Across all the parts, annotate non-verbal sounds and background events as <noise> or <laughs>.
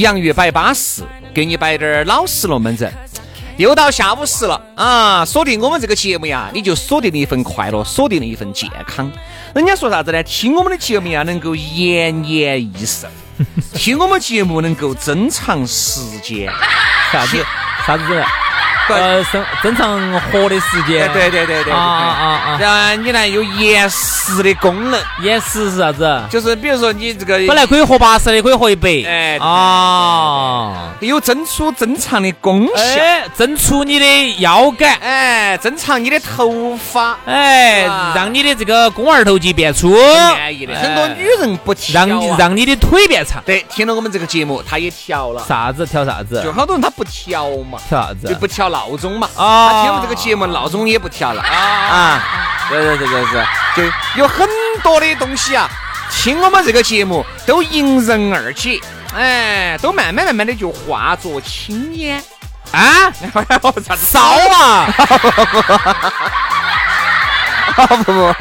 洋芋摆巴适，给你摆点儿老实龙门阵。又到下午时了啊！锁定我们这个节目呀，你就锁定了一份快乐，锁定了一份健康。人家说啥子呢？听我们的节目呀，能够延年益寿；<laughs> 听我们节目能够增长时间。啥子？啥子？<laughs> 呃，生增长活的时间，对对对对啊啊啊！然后你呢有延时的功能，延时是啥子？就是比如说你这个本来可以活八十的，可以活一百，哎啊，有增粗增长的功效，哎，增粗你的腰杆，哎，增长你的头发，哎，让你的这个肱二头肌变粗。很多女人不调，让让你的腿变长。对，听了我们这个节目，她也调了。啥子调啥子？就好多人他不调嘛，调啥子？就不调了。闹钟嘛，啊，听我们这个节目，闹钟也不调了。啊，对对对对对，就有很多的东西啊，听我们这个节目都迎刃而解，哎，都慢慢慢慢的就化作青烟。啊，<laughs> 烧啊，不不，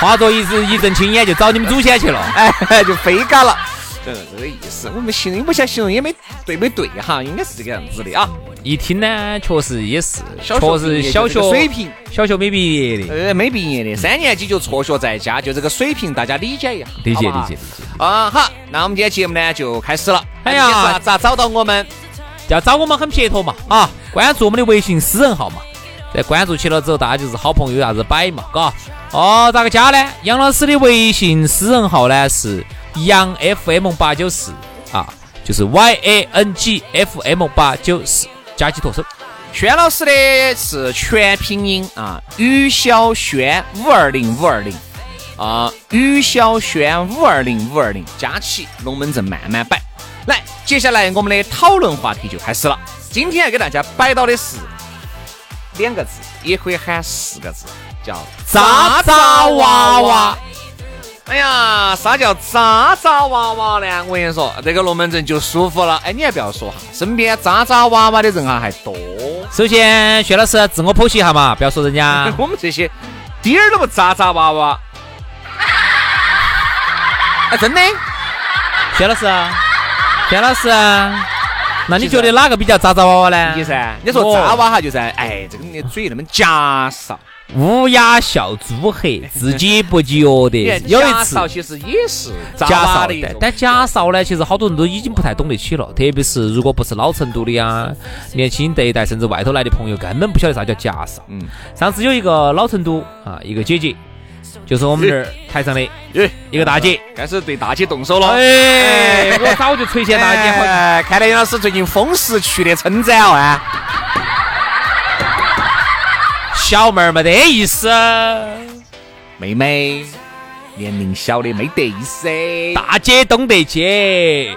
化作一阵一阵青烟就找你们祖先去了，哎，就飞嘎了。这这个意思，我们形容，不想形容也没对没对哈，应该是这个样子的啊。一听呢，确实也是，确实小学水平，小学没毕业的，呃，没毕业的，三年级就辍学在家，就这个水平，大家理解一下，理解理解理解。啊，好，那我们今天节目呢就开始了。哎呀，咋找到我们？要找我们很撇脱嘛，啊，关注我们的微信私人号嘛，在关注起了之后，大家就是好朋友，有啥子摆嘛，嘎。哦，咋个加呢？杨老师的微信私人号呢是。杨 FM 八九四啊，就是 Y A N G F M 八九四，加起脱手。轩老师的是全拼音啊，于小轩五二零五二零啊，于小轩五二零五二零，加起龙门阵慢慢摆。来，接下来我们的讨论话题就开始了。今天要给大家摆到的是两个字，也可以喊四个字，叫渣渣娃娃。哎呀，啥叫渣渣娃娃呢？我跟你说，这个龙门阵就舒服了。哎，你还不要说哈，身边渣渣娃娃的人哈还多。首先，薛老师自我剖析一下嘛，不要说人家。<laughs> 我们这些点儿都不渣渣娃娃。哎，<laughs> 真的？薛老师，薛老师，那你觉得哪个比较渣渣娃娃呢？你噻，你说渣娃哈，就是哎，这个你嘴那么夹少。乌鸦笑猪黑，自己不觉得。有一次，其实也是假哨的，但假少呢，其实好多人都已经不太懂得起了。特别是如果不是老成都的呀，年轻这一代，甚至外头来的朋友，根本不晓得啥叫假少。嗯，上次有一个老成都啊，一个姐姐，就是我们这儿 <laughs> 台上的一个大姐，开始对大姐动手了。哎，我早就垂涎大姐。看来杨老师最近风势去的称赞哦啊。小妹儿没得意思，妹妹年龄小的没得意思，大姐懂得起，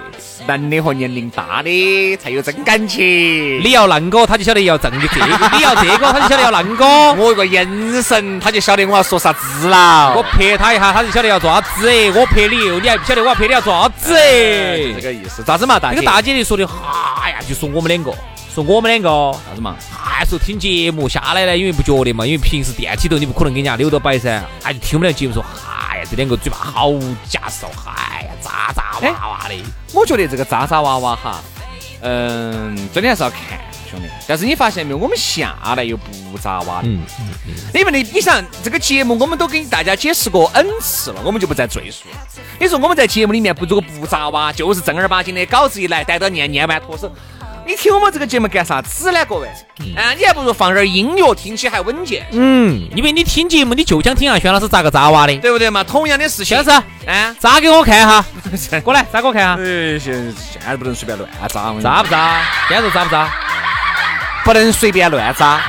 男的和年龄大的才有真感情。你要啷个，他就晓得要挣的这个；<laughs> 你要这个，他就晓得要啷个。我一个眼神，他就晓得我要说啥子了。我拍他一下，他就晓得要做啥子。我拍你，你还不晓得我要拍你要做啥子。这个意思，咋子嘛？大姐，那个大姐就说的，哈呀，就说我们两个。说我们两个啥子嘛？还说听节目下来呢，因为不觉得嘛，因为平时电梯头你不可能给人家扭到摆噻，还就听我们俩节目说，哎呀，这两个嘴巴好夹手，哎呀，渣渣娃娃的。我觉得这个渣渣娃娃哈，嗯，真的还是要看兄弟。但是你发现没有，我们下来又不咋哇的。嗯因为你你想这个节目，我们都给大家解释过 n 次了，我们就不再赘述了。你说我们在节目里面不如果不咋哇，就是正儿八经的稿子一来，逮到念念完脱手。你听我们这个节目干啥子呢，各位？啊，你还不如放点音乐，听起还稳健，嗯，因为你听节目你就想听下轩老师咋个扎娃的。对不对嘛？同样的事情，轩老师，啊，扎给我看哈，<laughs> 过来扎给我看哈，呃，现现在不能随便乱扎，扎不扎？现在扎不扎？不能随便乱扎，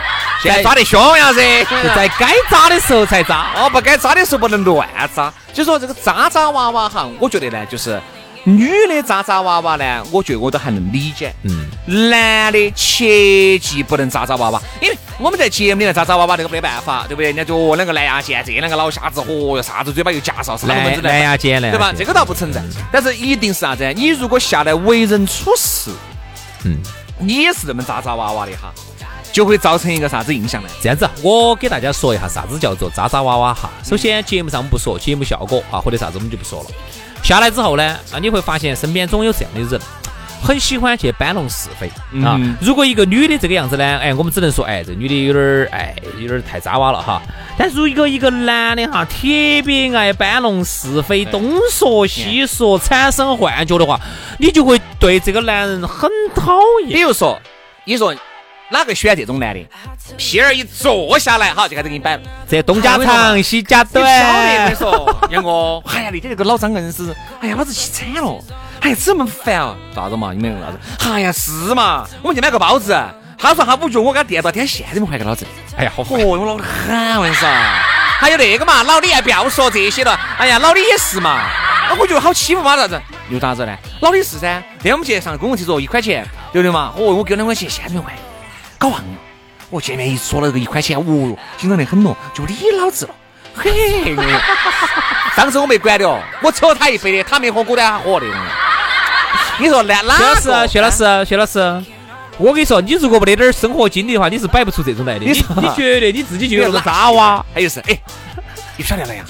现在扎得凶呀噻，就在该扎的时候才扎。哦，不该扎的时候不能乱扎。就说这个扎扎娃娃哈，我觉得呢，就是女的扎扎娃娃呢，我觉得我都还能理解。嗯，男的切记不能扎扎娃娃，因为我们在节目里面扎扎娃娃那个没办法，对不对？人家就哦两个蓝牙键，这两个老瞎子，哦哟啥子嘴巴又夹上，啥蚊子蓝蓝牙键呢？对吧？这个倒不存在，但是一定是啥子？你如果下来为人处事，嗯，你也是这么扎扎娃娃的哈，就会造成一个啥子印象呢？这样子，我给大家说一下啥子叫做扎扎娃娃哈。首先，节目上我们不说节目效果啊，或者啥子我们就不说了。下来之后呢，啊，你会发现身边总有这样的人，很喜欢去搬弄是非啊嗯。如果一个女的这个样子呢，哎，我们只能说，哎，这女的有点儿，哎，有点儿太渣娃了哈。但如果一个男的哈，特别爱搬弄是非，东说西说，产生幻觉的话，你就会对这个男人很讨厌。比如说，你说哪个喜欢这种男的？屁儿一坐下来，哈就开始给你摆了。这东家长西家短晓得，我跟你，说，<laughs> 杨哥，哎呀，那天那个老张硬是，哎呀，老子气惨了，哎呀，这么烦啊，咋子嘛？你们啥子？哎呀，是嘛，我们去买个包子，他说他五角，我给他垫到，天现在没还给老子。哎呀，好哦，我老的很，我跟你说。还有那个嘛，老李还不要说这些了，哎呀，老李也是嘛，我觉得好欺负嘛，啥子？又咋子呢？老李是噻，那天我们去上公共厕所一块钱，对不对嘛？哦，我给两块钱，现在没还，搞忘了。我见面一说了这个一块钱，哦哟，紧张得很咯，就理老子了。嘿，当时我没管的哦，我抽他一杯的，他没喝，我都还喝的。你说那哪薛老？师，薛老师，薛老师，我跟你说，你如果没得点儿生活经历的话，你是摆不出这种来的。你 <laughs> 你觉得你自己就有个渣娃？还有是，哎，你晓得了呀？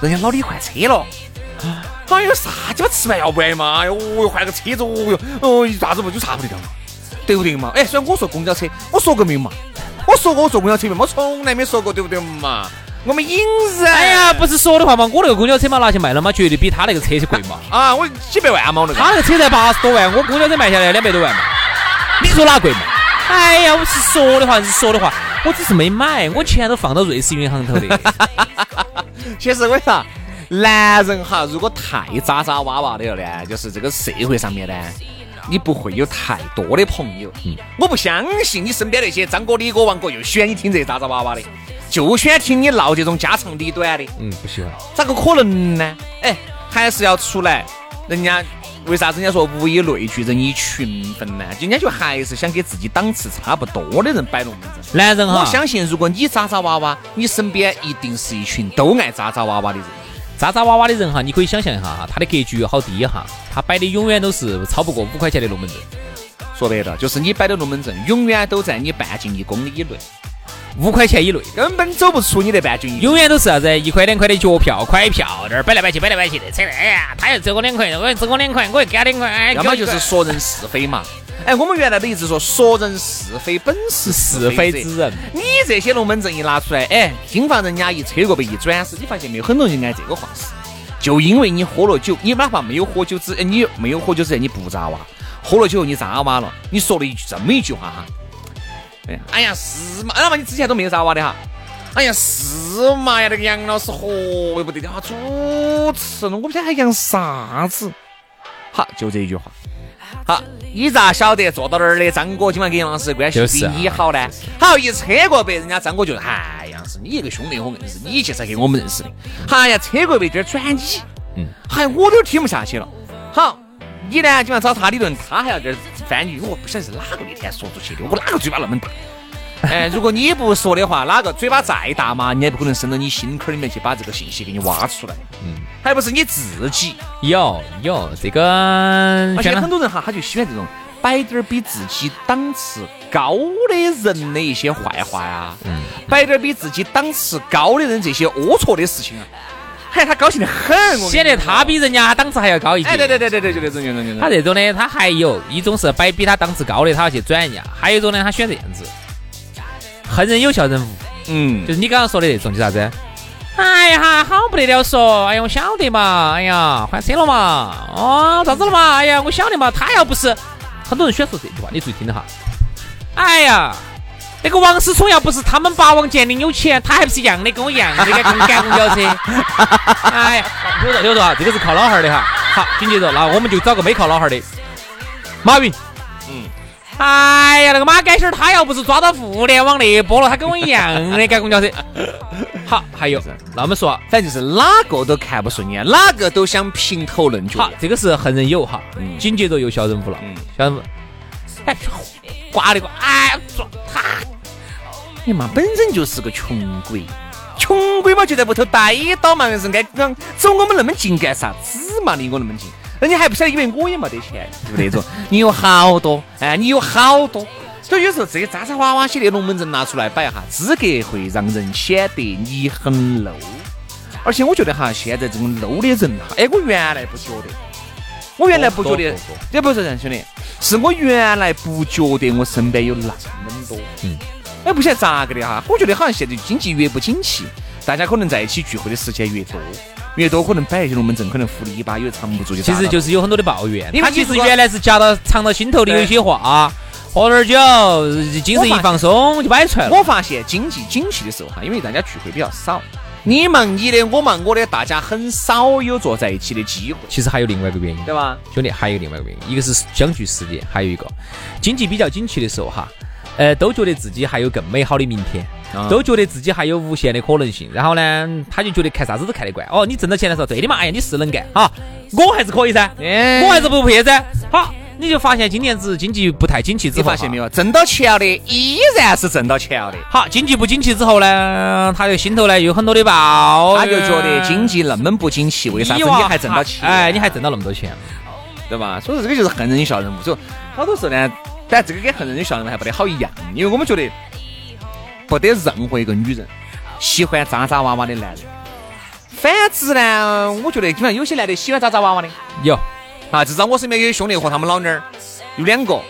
人家老李换车了。哎呦，啥鸡巴吃饭要不然嘛？哎呦，哟换个车子，哦哟，哦，啥子不就差不得了嘛？对不对嘛？哎，虽然我说公交车，我说过没有嘛？我说过我坐公交车没有？我从来没说过，对不对嘛？我们隐忍。哎呀，不是说的话嘛，我那个公交车嘛拿去卖了嘛，绝对比他那个车子贵嘛。啊，我几百万嘛，那个。他那个车才八十多万，我公交车卖下来两百多万嘛。你说哪贵嘛？哎呀，我是说的话，是说的话，我只是没买，我钱都放到瑞士银行头的。<laughs> 其实为啥，男人哈，如果太渣渣哇哇的了呢，就是这个社会上面呢，你不会有太多的朋友。嗯，我不相信你身边那些张哥、李哥、王哥又喜欢你听这渣渣哇哇的，就喜欢听你唠这种家长里短的，嗯，不喜欢。咋个可能呢？哎，还是要出来，人家。为啥子人家说物以类聚，人以群分呢？人家就还是想给自己档次差不多的人摆龙门阵。男人哈，我相信，如果你渣渣娃娃，你身边一定是一群都爱渣渣娃娃的人。渣渣哇哇的人哈，你可以想象一下哈，他的格局好低哈，他摆的永远都是超不过五块钱的龙门阵。说白了，就是你摆的龙门阵，永远都在你半径一公里以内，五块钱以内，根本走不出你的半径。永远都是啥子？一块两块的脚票、快票，这儿摆来摆去、摆来摆去的，扯的。哎呀，他又挣我两块，我又挣我两块，我又给他两块，哎，要么就是说人是非嘛。哎，我们原来都一直说，说人是非本是是非之人。你这些龙门阵一拿出来，哎，听房人家一车过被一转身，你发现没有？很多人爱这个话事，就因为你喝了酒，你哪怕没有喝酒之，哎，你没有喝酒之前你不咋哇，喝了酒你咋哇了，你说了一句这么一句话哈。哎呀，哎呀是嘛？那么你之前都没有咋哇的哈？哎呀是嘛呀？那个杨老师嚯哟不得了，主持了，我不晓得还杨啥子。好，就这一句话。好，你咋晓得坐到那儿的张哥今晚跟杨老师关系比你好呢？好，一车过被人家张哥就哎杨老师，你一个兄弟伙硬是你介绍给我们认识的。哎呀，车过被这儿转你，嗯，哎，我都听不下去了。好，你呢？今晚找他理论，他还要这儿翻你，我不晓得是哪个那天说出去的，我哪个嘴巴那么大？哎，如果你不说的话，哪个嘴巴再大嘛，你也不可能伸到你心坎里面去把这个信息给你挖出来。嗯，还不是你自己。有有这个，而且很多人哈，他就喜欢这种摆点儿比自己档次高的人的一些坏话呀，嗯，摆点儿比自己档次高的人这些龌龊的事情啊。嗨，他高兴的很，显得他比人家档次还要高一些。哎，对对对对对，就那种就那种就那种。他这种呢，他还有一种是摆比他档次高的，他要去转人家；还有一种呢，他选这样子，恨人有笑人无，嗯，就是你刚刚说的那种，就啥子？哎呀，好不得了说，哎呀，我晓得嘛，哎呀，换车了嘛，哦，咋子了嘛？哎呀，我晓得嘛，他要不是很多人喜欢说这句话，你注意听哈。哎呀，那个王思聪要不是他们霸王剑林有钱，他还不是一样的跟我一样的赶赶公交车。<laughs> 哎呀，听我说，听我说啊，这个是靠老汉儿的哈。好，紧接着，那我们就找个没靠老汉儿的，马云。嗯。哎呀，那个马改星儿，他要不是抓到互联网那一波了，他跟我一样的赶公交车。<laughs> 好，还有，那我们说，反正就是哪个都看不顺眼，哪个都想评头论足。好，这个是恨人有哈。紧接着又小人物了。嗯。小人物。哎，挂那个，哎，抓他，你妈本身就是个穷鬼，穷鬼嘛就在屋头待到嘛，硬是爱走我们那么近干啥子嘛？离我那么近，人家还不晓得以为我也没得钱，就那种。你有好多，哎，你有好多。所以有时候这些渣渣哇哇些的龙门阵拿出来摆哈，资格会让人显得你很 low。而且我觉得哈，现在这种 low 的人哈，哎，我原来不觉得，我原来不觉得，也不是这样兄弟。是我原来不觉得我身边有那么多，嗯，哎，不晓得咋个的哈，我觉得好像现在经济越不景气，大家可能在一起聚会的时间越多，越多可能摆一些龙门阵，可能福利一把有藏不住就。其实就是有很多的抱怨，他其实原来是夹到藏到心头的有些话，喝点酒，精神一放松就摆出来了。我发现经济景气的时候哈，因为大家聚会比较少。你忙你的，我忙我的，大家很少有坐在一起的机会。其实还有另外一个原因，对吧，兄弟？还有另外一个原因，一个是相聚时间，还有一个经济比较景气的时候哈，呃，都觉得自己还有更美好的明天，都觉得自己还有无限的可能性。然后呢，他就觉得看啥子都看得惯。哦，你挣到钱的时候，对的嘛，哎呀，你是能干哈，我还是可以噻，我还是不配噻。好。你就发现今年子经济不太景气之后，发现没有，挣到钱了的依然是挣到钱了的。好，经济不景气之后呢，他的心头呢有很多的抱怨，他就觉得经济那么不景气，为啥子你还挣到钱？哎，你还挣到那么多钱，对吧？所以说这个就是恨人笑人物。所以好多时候呢，但这个跟恨人笑人物还不得好一样，因为我们觉得不得任何一个女人喜欢渣渣娃娃的男人。反之呢，我觉得基本上有些男的喜欢渣渣娃娃的，有。啊，至少我身边有兄弟和他们老娘儿有两个，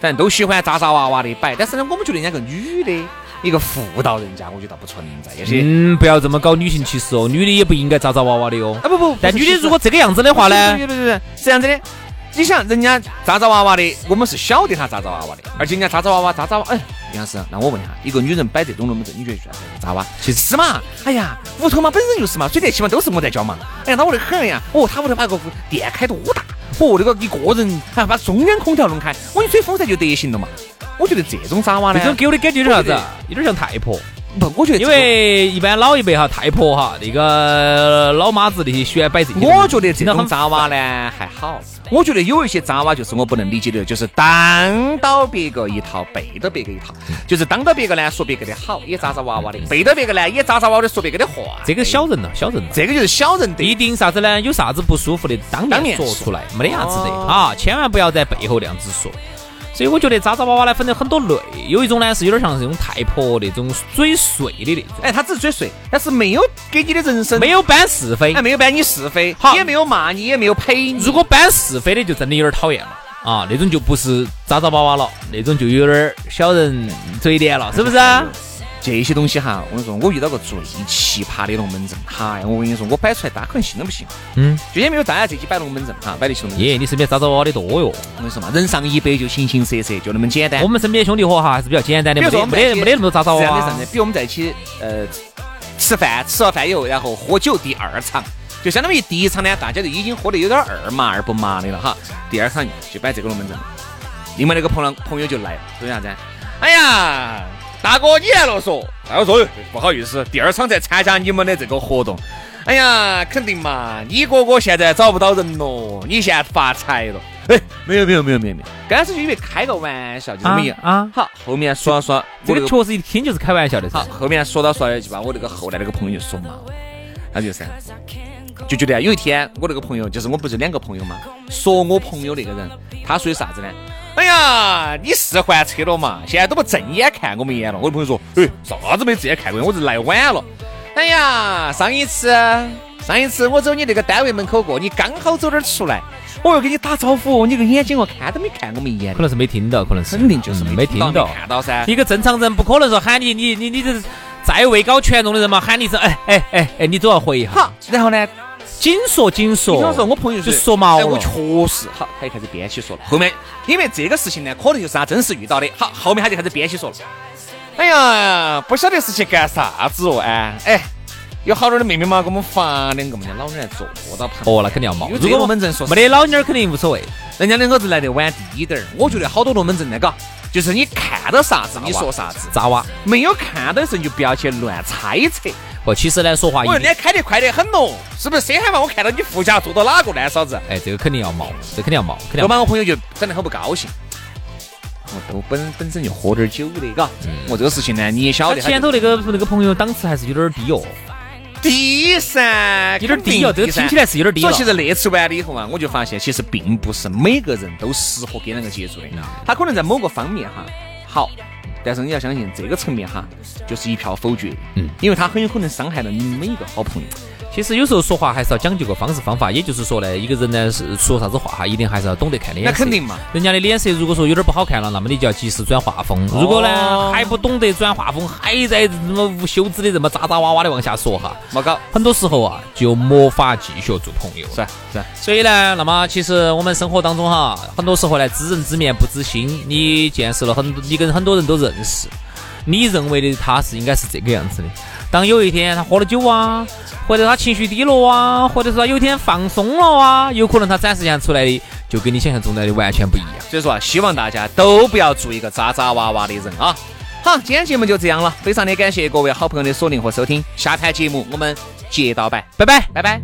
反正都喜欢渣渣娃娃的摆。但是呢，我们觉得人家个女的一个妇道人家，我觉得不存在。有些嗯，不要这么搞女性歧视哦，女的也不应该渣渣娃娃的哦。啊不不，但女的如果这个样子的话呢？对对对是，这样子的。你想人家渣渣娃娃的，我们是晓得他渣渣娃娃的，而且人家渣渣娃娃渣渣娃，哎，杨老师，那我问一下，一个女人摆这种龙门阵，你觉得算不算渣娃？其实是嘛，哎呀，屋头嘛本身就是嘛，水电气嘛都是我在交嘛，哎呀，恼火的很呀。哦，他屋头把个电开多大？哦，那个一个人还把中央空调弄开，我一吹风扇就得行了嘛。我觉得这种渣娃呢，这种给我的感觉有点啥子？有点像太婆。不，我觉得因为一般老一辈哈，太婆哈，那个老妈子那些喜欢摆这些。我觉得这种渣娃呢还好。我觉得有一些渣娃就是我不能理解的，就是当到别个一套，背到别个一套。就是当到别个呢说别个的好，也渣渣娃娃的；背到别个呢也渣渣娃娃的说别个的话。这个小人了，小人。这个就是小人。一定啥子呢？有啥子不舒服的，当面说出来，没得啥子的啊！千万不要在背后那样子说。所以我觉得渣渣娃娃呢分了很多类，有一种呢是有点像这种太婆那种嘴碎的那种，哎，他只是嘴碎，但是没有给你的人生没有搬是非，哎，没有搬你是非，好，也没有骂你，也没有陪你。如果搬是非的，就真的有点讨厌了啊，那种就不是渣渣娃娃了，那种就有点小人嘴脸了，是不是？这些东西哈，我跟你说，我遇到个最奇葩的龙门阵，嗨，我跟你说，我摆出来，大家可能信都不信。嗯，就也没有大家这几摆龙门阵哈，摆的龙门阵。耶，你身边渣渣娃娃的多哟。我跟你说嘛，人上一百就形形色色，就那么简单。我们身边兄弟伙哈还是比较简单的，没得没得没得那么多渣渣娃娃。比如我们在一起呃吃饭，吃了饭以后，然后喝酒第二场，就相当于第一场呢，大家就已经喝得有点二麻二不麻的了哈。第二场就摆这个龙门阵，另外那个朋友朋友就来了，说啥子？哎呀。大哥，你来了，说，大哥说，不好意思，第二场在参加你们的这个活动。哎呀，肯定嘛，你哥哥现在找不到人了，你现在发财了。哎，没有没有没有没有没有，刚开始就以为开个玩笑，就这么一啊。好，后面说说，这个确实一听就是开玩笑的。好，后面说到说到就把我那个后来那个朋友就说嘛，他就是就觉得啊，有一天我那个朋友，就是我不是两个朋友嘛，说我朋友那个人，他属于啥子呢？哎呀，你是换车了嘛？现在都不正眼看我们一眼了。我的朋友说，哎，啥子没正眼看过？我是来晚了。哎呀，上一次上一次我走你那个单位门口过，你刚好走点儿出来，我又给你打招呼，你个眼睛哦看都没看我们一眼可，能是没听到，可能是肯定就是嗯没听到。看到噻。一个正常人不可能说喊你，你你你这再位高权重的人嘛，喊你一声，哎哎哎哎，你都要回一下。好，然后呢，紧说紧说，你听我说，我朋友就说毛我确实好，他就开始编起说了。后面因为这个事情呢，可能就是他真实遇到的。好，后面他就开始编起说了。哎呀，不晓得是去干啥子哦，哎哎，有好多的妹妹嘛，给我们发两个嘛，老娘坐到旁边。哦，那肯定要冒。如果龙门阵说没得老妞儿肯定无所谓。人家两个子来得晚低点儿，我觉得好多龙门阵那个，就是你看到啥子你说啥子，咋哇没有看到的时候你就不要去乱猜测。不，其实呢，说话我人家开得快得很咯，是不是？谁害怕我看到你副驾坐到哪个呢，嫂子？哎，这个肯定要冒，这肯定要冒，肯定要要冒。把我朋友就整得很不高兴。我都本本身就喝点酒的，嘎。我这个事情呢，你也晓得。他前头那个那个朋友档次还是有点低哦，低噻，有点低哦，这个听起来。是有点低所以。其实那次完了以后啊，我就发现其实并不是每个人都适合跟那个接触的，他可能在某个方面哈好，但是你要相信这个层面哈就是一票否决，嗯，因为他很有可能伤害了你每一个好朋友。其实有时候说话还是要讲究个方式方法，也就是说呢，一个人呢是说啥子话哈，一定还是要懂得看脸色。那肯定嘛。人家的脸色如果说有点不好看了，那么你就要及时转话风。如果呢还不懂得转话风，还在这么无休止的这么渣渣哇哇的往下说哈，没搞，很多时候啊就没法继续做朋友。是是，所以呢，那么其实我们生活当中哈，很多时候呢，知人知面不知心。你见识了很多，你跟很多人都认识，你认为的他是应该是这个样子的。当有一天他喝了酒啊或者他情绪低落啊或者说有一天放松了啊有可能他展示现出来的就跟你想象中的的完全不一样。所以说啊希望大家都不要做一个渣渣娃娃的人啊。好今天节目就这样了非常的感谢各位好朋友的锁定和收听。下盘节目我们接到拜。拜拜。拜拜。